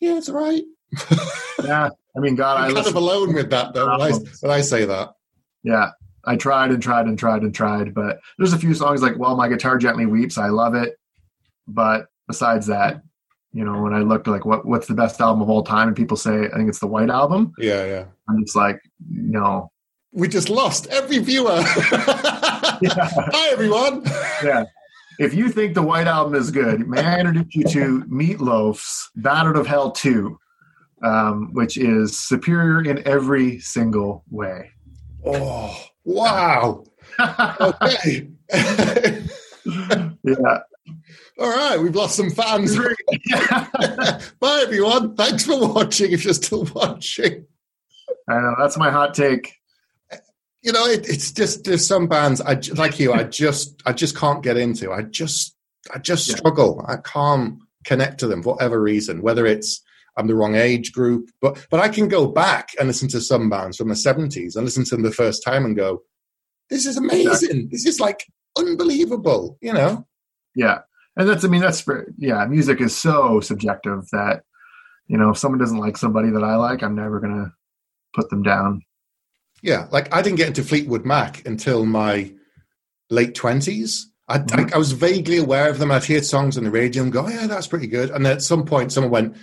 Speaker 1: yeah, it's all right.
Speaker 2: yeah, I mean, God, [laughs]
Speaker 1: I'm
Speaker 2: I
Speaker 1: kind of alone with that though. When I, when I say that,
Speaker 2: yeah, I tried and tried and tried and tried, but there's a few songs like "While My Guitar Gently Weeps." I love it, but besides that, you know, when I looked like what what's the best album of all time, and people say I think it's the White Album.
Speaker 1: Yeah, yeah.
Speaker 2: I'm just like, no.
Speaker 1: We just lost every viewer. [laughs] Hi, everyone.
Speaker 2: Yeah. If you think the White Album is good, may I introduce you to [laughs] Meatloaf's "Bat Out of Hell 2, um, which is superior in every single way.
Speaker 1: Oh, wow. okay. [laughs]
Speaker 2: yeah.
Speaker 1: All right, we've lost some fans. [laughs] Bye, everyone. Thanks for watching. If you're still watching,
Speaker 2: I know that's my hot take.
Speaker 1: You know, it, it's just there's some bands I like you. I just I just can't get into. I just I just yeah. struggle. I can't connect to them for whatever reason. Whether it's I'm the wrong age group, but but I can go back and listen to some bands from the 70s and listen to them the first time and go, this is amazing. This is like unbelievable. You know?
Speaker 2: Yeah, and that's I mean that's yeah. Music is so subjective that you know if someone doesn't like somebody that I like, I'm never gonna put them down.
Speaker 1: Yeah, like I didn't get into Fleetwood Mac until my late twenties. I, mm-hmm. I, I, was vaguely aware of them. I'd heard songs on the radio and go, oh, yeah, that's pretty good. And then at some point, someone went,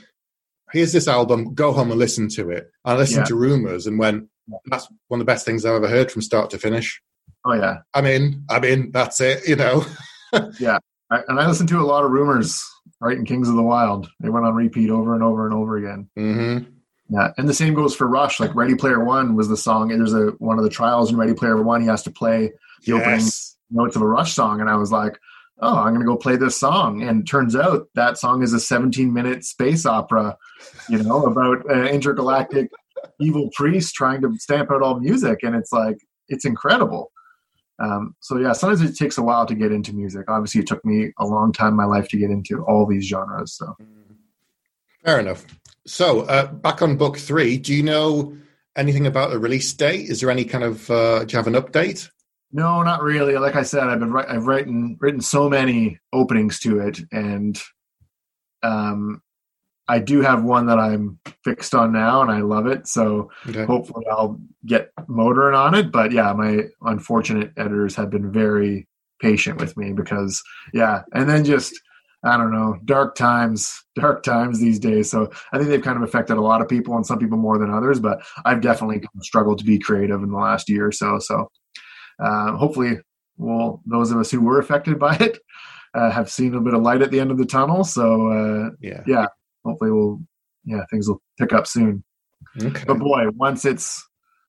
Speaker 1: here's this album, go home and listen to it. I listened yeah. to Rumours and went, that's one of the best things I've ever heard from start to finish.
Speaker 2: Oh, yeah.
Speaker 1: I'm in, I'm in, that's it, you know. [laughs]
Speaker 2: yeah. I, and I listened to a lot of Rumours, right, in Kings of the Wyld. They went on repeat over and over and over again.
Speaker 1: Mm-hmm.
Speaker 2: Yeah, and the same goes for Rush. Like Ready Player One was the song. There's a one of the trials in Ready Player One. He has to play the yes. opening notes of a Rush song, and I was like, "Oh, I'm going to go play this song." And turns out that song is a 17 minute space opera, you know, about an intergalactic evil priest trying to stamp out all music, and it's like it's incredible. Um, so yeah, sometimes it takes a while to get into music. Obviously, it took me a long time in my life to get into all these genres. So
Speaker 1: fair enough. So, uh, back on book three, do you know anything about the release date? Is there any kind of uh, do you have an update?
Speaker 2: No, not really. Like I said, I've been I've written written so many openings to it, and um, I do have one that I'm fixed on now, and I love it. So okay. hopefully, I'll get motoring on it. But yeah, my unfortunate editors have been very patient with me because yeah, and then just I don't know, dark times, dark times these days. So I think they've kind of affected a lot of people and some people more than others, but I've definitely struggled to be creative in the last year or so. So uh, hopefully we'll, those of us who were affected by it uh, have seen a bit of light at the end of the tunnel. So uh, yeah, yeah, hopefully we'll, yeah, things will pick up soon. Okay. But boy, once it's,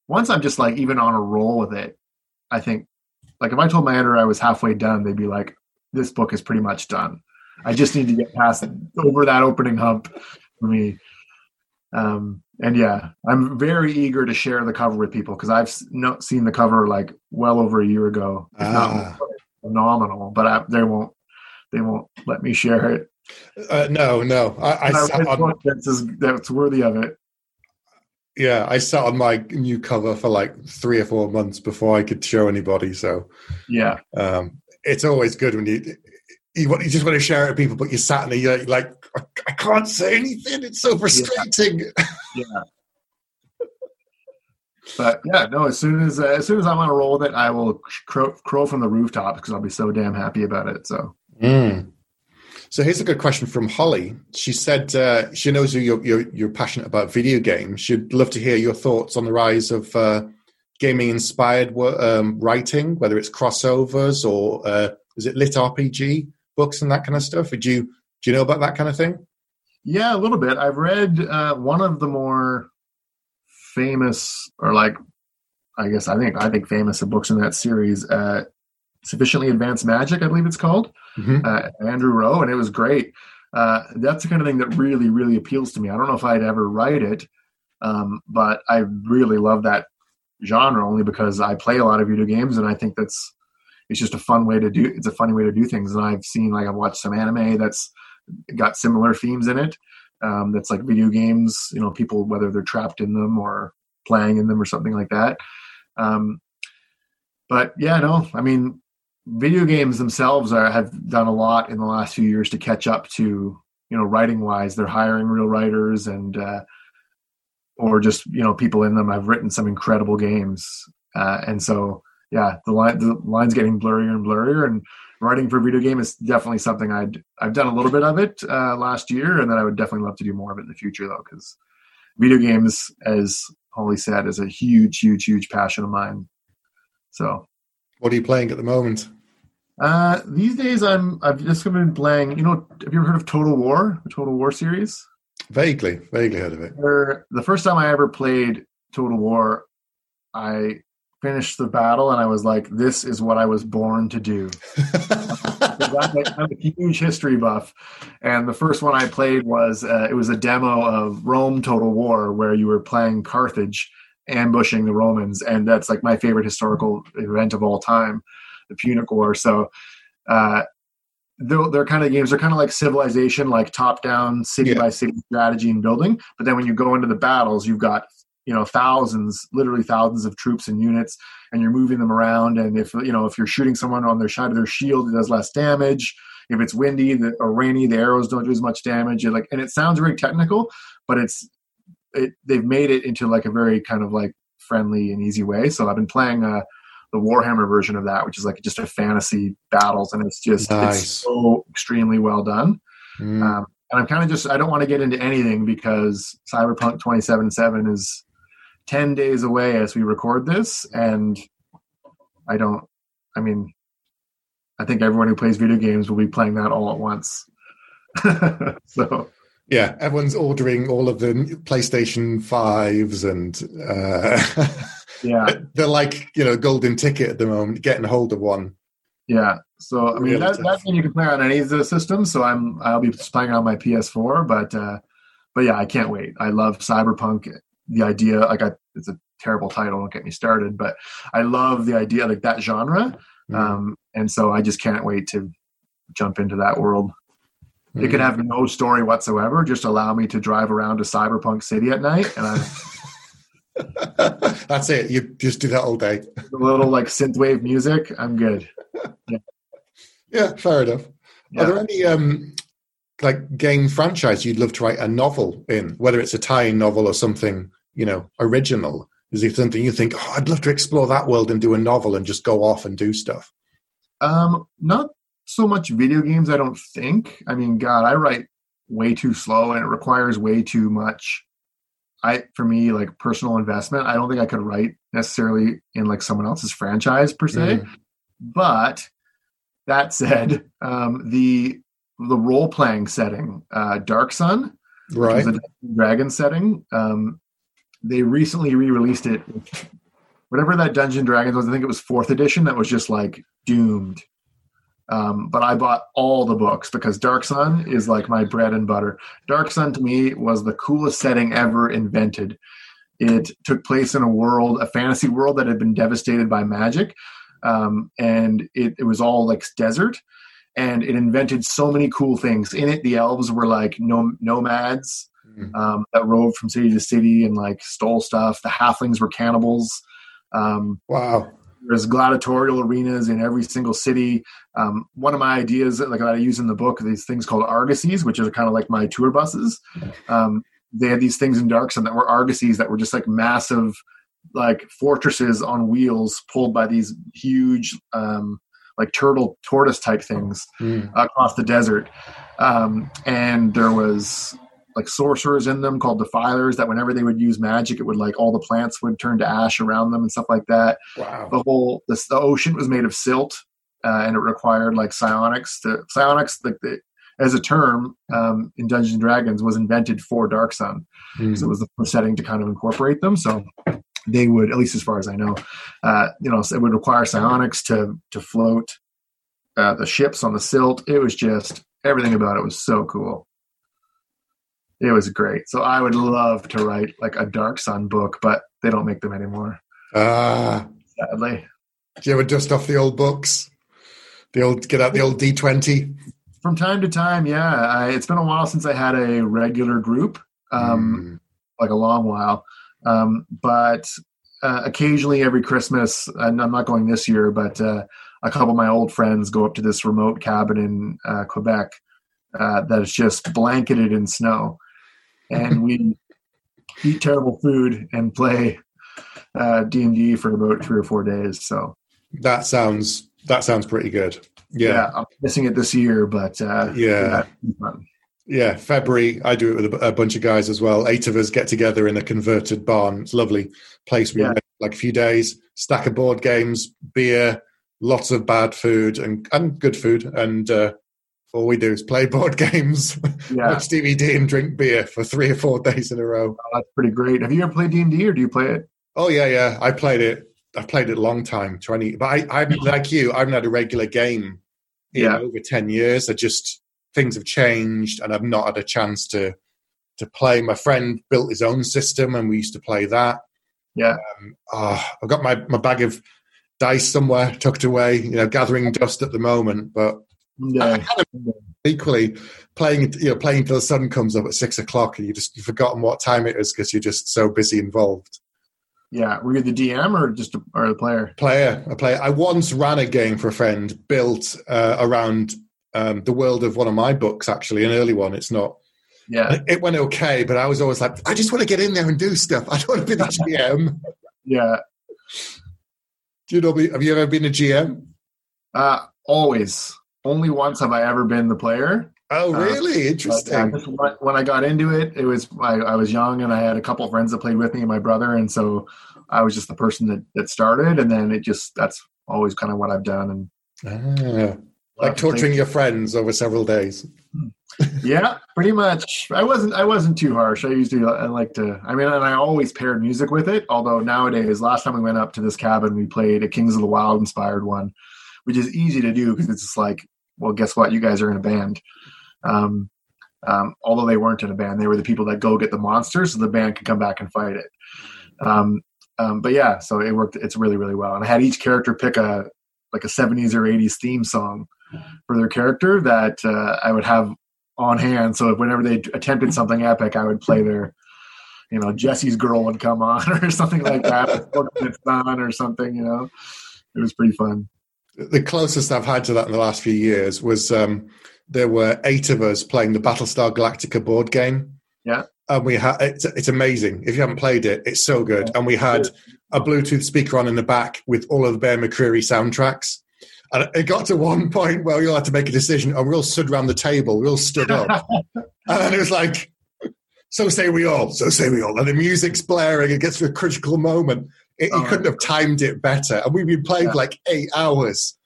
Speaker 2: once I'm just like even on a roll with it, I think like if I told my editor I was halfway done, they'd be like, this book is pretty much done I just need to get past over that opening hump for me. Um, and yeah, I'm very eager to share the cover with people because I've not seen the cover like well over a year ago. Ah. phenomenal, but I, they won't they won't let me share it.
Speaker 1: Uh, no, no, I, I,
Speaker 2: on, that's, that's worthy of it.
Speaker 1: Yeah, I sat on my new cover for like three or four months before I could show anybody. So
Speaker 2: yeah,
Speaker 1: um, it's always good when you you, want, you just want to share it with people, but you're sat there, you're like, I can't say anything. It's so frustrating.
Speaker 2: Yeah. yeah. but yeah, no. As soon as uh, as soon as I'm on a roll with it, I will crow, crow from the rooftop because I'll be so damn happy about it. So.
Speaker 1: Mm. So here's a good question from Holly. She said uh, she knows you're, you're, you're passionate about video games. She'd love to hear your thoughts on the rise of uh, gaming inspired um, writing, whether it's crossovers or uh, is it lit RPG books and that kind of stuff. Would you do you know about that kind of thing?
Speaker 2: Yeah, a little bit. I've read uh, one of the more famous, or like, I guess I think I think famous of books in that series. Sufficiently Advanced Magic, I believe it's called. Mm-hmm. Uh, Andrew Rowe, and it was great. Uh, that's the kind of thing that really, really appeals to me. I don't know if I'd ever write it, um, but I really love that genre only because I play a lot of video games, and I think that's it's just a fun way to do. It's a funny way to do things, and I've seen like I've watched some anime that's got similar themes in it. Um, that's like video games, you know, people whether they're trapped in them or playing in them or something like that. Um, but yeah, no, I mean, video games themselves are, have done a lot in the last few years to catch up to you know writing wise. They're hiring real writers and uh, or just you know people in them. I've written some incredible games, uh, and so yeah, the line the line's getting blurrier and blurrier. And writing for video game is definitely something I'd I've done a little bit of it uh, last year, and then I would definitely love to do more of it in the future though, because video games, as Holly said, is a huge, huge, huge passion of mine. So,
Speaker 1: what are you playing at the moment?
Speaker 2: Uh, these days, I'm I've just been playing. You know, have you ever heard of Total War? The Total War series?
Speaker 1: Vaguely, vaguely heard of it.
Speaker 2: Where the first time I ever played Total War, I finished the battle and I was like, "This is what I was born to do." I'm, a, I'm, a huge history buff, and the first one I played was uh, it was a demo of Rome Total War, where you were playing Carthage ambushing the Romans, and that's like my favorite historical event of all time the Punic War. So uh, they're, they're kind of games. They're kind of like Civilization, like top down, city yeah. by city strategy and building. But then when you go into the battles, you've got you know thousands, literally thousands of troops and units, and you're moving them around. And if you know if you're shooting someone on their side of their shield, it does less damage. If it's windy or rainy, the arrows don't do as much damage. It like and it sounds very technical, but it's it, they've made it into like a very kind of like friendly and easy way. So I've been playing uh, the Warhammer version of that, which is like just a fantasy battles, and it's just nice. it's so extremely well done. Mm. Um, and I'm kind of just I don't want to get into anything because Cyberpunk 2077 is 10 days away as we record this, and I don't. I mean, I think everyone who plays video games will be playing that all at once. [laughs] so
Speaker 1: yeah, everyone's ordering all of the PlayStation fives and uh, [laughs]
Speaker 2: yeah,
Speaker 1: they're like you know golden ticket at the moment, getting hold of one.
Speaker 2: Yeah, so I mean that, that's when you can play on any of the systems. So I'm I'll be playing on my PS4, but uh, but yeah, I can't wait. I love Cyberpunk. The idea, like I, it's a terrible title. Don't get me started, but I love the idea, like that genre, mm. um, and so I just can't wait to jump into that world. It could have no story whatsoever. Just allow me to drive around to Cyberpunk City at night, and I. [laughs]
Speaker 1: That's it. You just do that all day.
Speaker 2: A little like synthwave music. I'm good.
Speaker 1: Yeah, yeah fair enough. Yeah. Are there any um, like game franchise you'd love to write a novel in, whether it's a tie-in novel or something you know original? Is there something you think, oh, I'd love to explore that world and do a novel and just go off and do stuff?
Speaker 2: Um, not so much video games. I don't think. I mean, God, I write way too slow and it requires way too much I for me like personal investment. I don't think I could write necessarily in like someone else's franchise per se. Mm. But that said, um, the the role playing setting, uh, Dark Sun,
Speaker 1: right,
Speaker 2: a dragon setting. Um, they recently re released it. Whatever that Dungeon Dragons was, I think it was fourth edition. That was just like doomed um, but I bought all the books because Dark Sun is like my bread and butter. Dark Sun to me was the coolest setting ever invented. It took place in a world, a fantasy world that had been devastated by magic, um, and it, it was all like desert. And it invented so many cool things. In it, the elves were like nom- nomads mm. um, that roved from city to city and like stole stuff. The halflings were cannibals.
Speaker 1: Um, wow
Speaker 2: there's gladiatorial arenas in every single city. Um, one of my ideas, like that I use in the book, these things called argosies, which are kind of like my tour buses. Um, they had these things in Dark Sun that were argosies that were just like massive like fortresses on wheels pulled by these huge um, like turtle tortoise type things mm. across the desert um, and there was like sorcerers in them called defilers that whenever they would use magic it would like all the plants would turn to ash around them and stuff like that
Speaker 1: wow
Speaker 2: the whole this, the ocean was made of silt uh, and it required like psionics to psionics like the, as a term um, in Dungeons and Dragons was invented for Dark Sun. Mm. So it was the setting to kind of incorporate them. So they would, at least as far as I know, uh, you know, it would require psionics to to float uh, the ships on the silt. It was just everything about it was so cool. It was great. So I would love to write like a Dark Sun book, but they don't make them anymore.
Speaker 1: Ah,
Speaker 2: uh, sadly.
Speaker 1: Do you ever dust off the old books? The old get out the old D twenty.
Speaker 2: From time to time, yeah. I, it's been a while since I had a regular group, um, mm. like a long while. Um, but uh, occasionally, every Christmas, and I'm not going this year, but uh, a couple of my old friends go up to this remote cabin in uh, Quebec uh, that is just blanketed in snow, and we eat terrible food and play uh, D and D for about three or four days. So
Speaker 1: that sounds that sounds pretty good. Yeah,
Speaker 2: yeah I'm missing it this year, but uh,
Speaker 1: yeah. yeah yeah, February. I do it with a, a, bunch of guys as well. Eight of us get together in a converted barn. It's a lovely place. We yeah. like a few days, stack of board games, beer, lots of bad food and, and good food. And uh, all we do is play board [laughs] games, yeah. watch DVD, and drink beer for three or four days in a row.
Speaker 2: Oh, that's pretty great. Have you ever played D and D, or do you play it?
Speaker 1: Oh yeah, yeah. I played it. I've played it a long time, twenty. But I, I'm like you. I haven't had a regular game in yeah. over ten years. I just things have changed and I've not had a chance to to play. My friend built his own system and we used to play that.
Speaker 2: Yeah.
Speaker 1: Um, oh, I've got my, my bag of dice somewhere tucked away, you know, gathering dust at the moment, but of equally playing, you know, playing till the sun comes up at six o'clock and you just, you've forgotten what time it is because you're just so busy involved.
Speaker 2: Yeah. Were you the DM or just a, or the player?
Speaker 1: Player, a player. I once ran a game for a friend built uh, around um, the world of one of my books, actually, an early one. It's not.
Speaker 2: Yeah.
Speaker 1: It went okay, but I was always like, I just want to get in there and do stuff. I don't want to be the [laughs] GM.
Speaker 2: yeah.
Speaker 1: Do you know? Have you ever been a GM?
Speaker 2: Uh, always. Only once have I ever been the player.
Speaker 1: Oh, uh, really? Uh, Interesting.
Speaker 2: But, when I got into it, it was I, I, was young and I had a couple of friends that played with me and my brother, and so I was just the person that that started, and then it just that's always kind of what I've done.
Speaker 1: And ah like torturing your friends over several days.
Speaker 2: yeah, pretty much. I wasn't. I wasn't too harsh. I used to. I like to. I mean, and I always paired music with it. Although nowadays, last time we went up to this cabin, we played a Kings of the Wyld inspired one, which is easy to do because it's just like, well, guess what? You guys are in a band. Um, um, although they weren't in a band, they were the people that go get the monsters, so the band can come back and fight it. Um, um, but yeah, so it worked. It's really, really well. And I had each character pick a like a 70s or 80s theme song for their character that uh, I would have on hand. So whenever they attempted something epic, I would play their, you know, Jesse's Girl would come on [laughs] or something like that, or something. You know, it was pretty fun.
Speaker 1: The closest I've had to that in the last few years was um, there were eight of us playing the Battlestar Galactica board game.
Speaker 2: Yeah.
Speaker 1: And we had it's, it's amazing. If you haven't played it, it's so good. And we had a Bluetooth speaker on in the back with all of the Bear McCreary soundtracks. And it got to one point where we all had to make a decision, and we all stood around the table. We all stood up, [laughs] and it was like, "So say we all, so say we all." And the music's blaring. It gets to a critical moment. It, oh, couldn't have timed it better. And we've been playing yeah. like eight hours.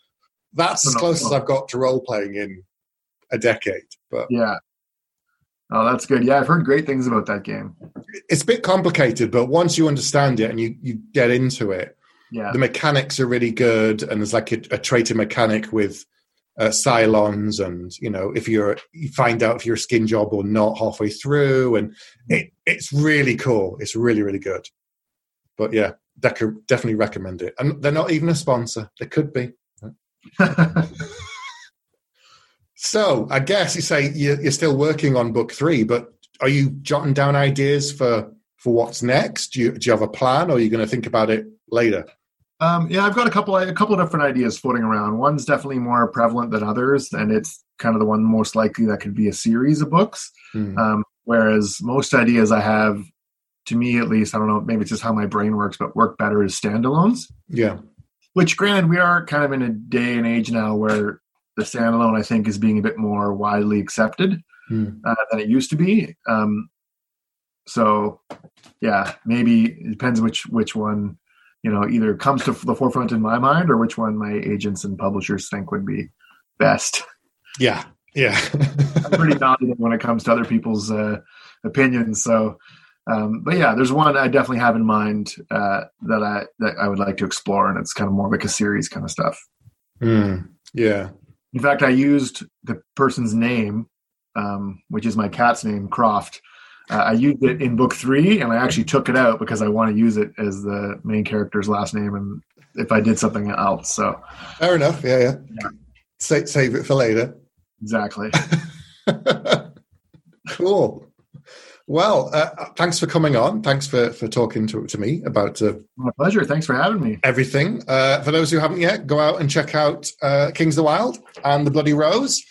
Speaker 1: That's as close as I've got to role playing in a decade. But
Speaker 2: yeah, Oh, that's good. Yeah, I've heard great things about that game.
Speaker 1: It's a bit complicated, but once you understand it and you, you get into it,
Speaker 2: yeah.
Speaker 1: The mechanics are really good, and there's like a, a traitor mechanic with uh, Cylons, and you know if you're you find out if you're a skin job or not halfway through, and it, it's really cool. It's really really good. But yeah, definitely recommend it. And they're not even a sponsor. They could be. [laughs] so I guess you say you're still working on book three, but are you jotting down ideas for for what's next? Do you, do you have a plan, or are you going to think about it later?
Speaker 2: Um, yeah, I've got a couple a couple of different ideas floating around. One's definitely more prevalent than others, and it's kind of the one most likely that could be a series of books. Mm. Um, whereas most ideas I have to me at least, I don't know, maybe it's just how my brain works, but work better as standalones.
Speaker 1: Yeah.
Speaker 2: Which, granted, we are kind of in a day and age now where the standalone, I think, is being a bit more widely accepted hmm. uh, than it used to be. Um, so, yeah, maybe it depends which which one you know either comes to the forefront in my mind or which one my agents and publishers think would be best.
Speaker 1: Yeah, yeah. [laughs]
Speaker 2: I'm pretty dominant when it comes to other people's uh, opinions. So, um, but yeah, there's one I definitely have in mind uh, that I that I would like to explore, and it's kind of more like a series kind of stuff.
Speaker 1: Mm, yeah.
Speaker 2: In fact, I used the person's name, um, which is my cat's name, Croft. Uh, I used it in book three, and I actually took it out because I want to use it as the main character's last name, and if I did something else. So
Speaker 1: fair enough. Yeah, yeah. yeah. Save, save it for later.
Speaker 2: Exactly. [laughs]
Speaker 1: cool. Well, uh, thanks for coming on. Thanks for, for talking to, to me about uh,
Speaker 2: my pleasure. Thanks for having me.
Speaker 1: Everything. Uh, for those who haven't yet, go out and check out uh, Kings of the Wyld and the Bloody Rose,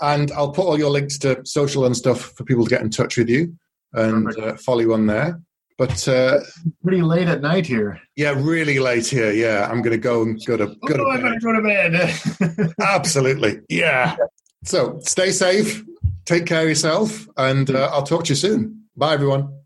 Speaker 1: and I'll put all your links to social and stuff for people to get in touch with you and uh, follow you on there. But uh,
Speaker 2: pretty late at night here.
Speaker 1: Yeah, really late here. Yeah, I'm going to go and go to go
Speaker 2: oh, to. I'm going to go to
Speaker 1: bed. [laughs] Absolutely. Yeah. So stay safe, take care of yourself, and uh, I'll talk to you soon. Bye, everyone.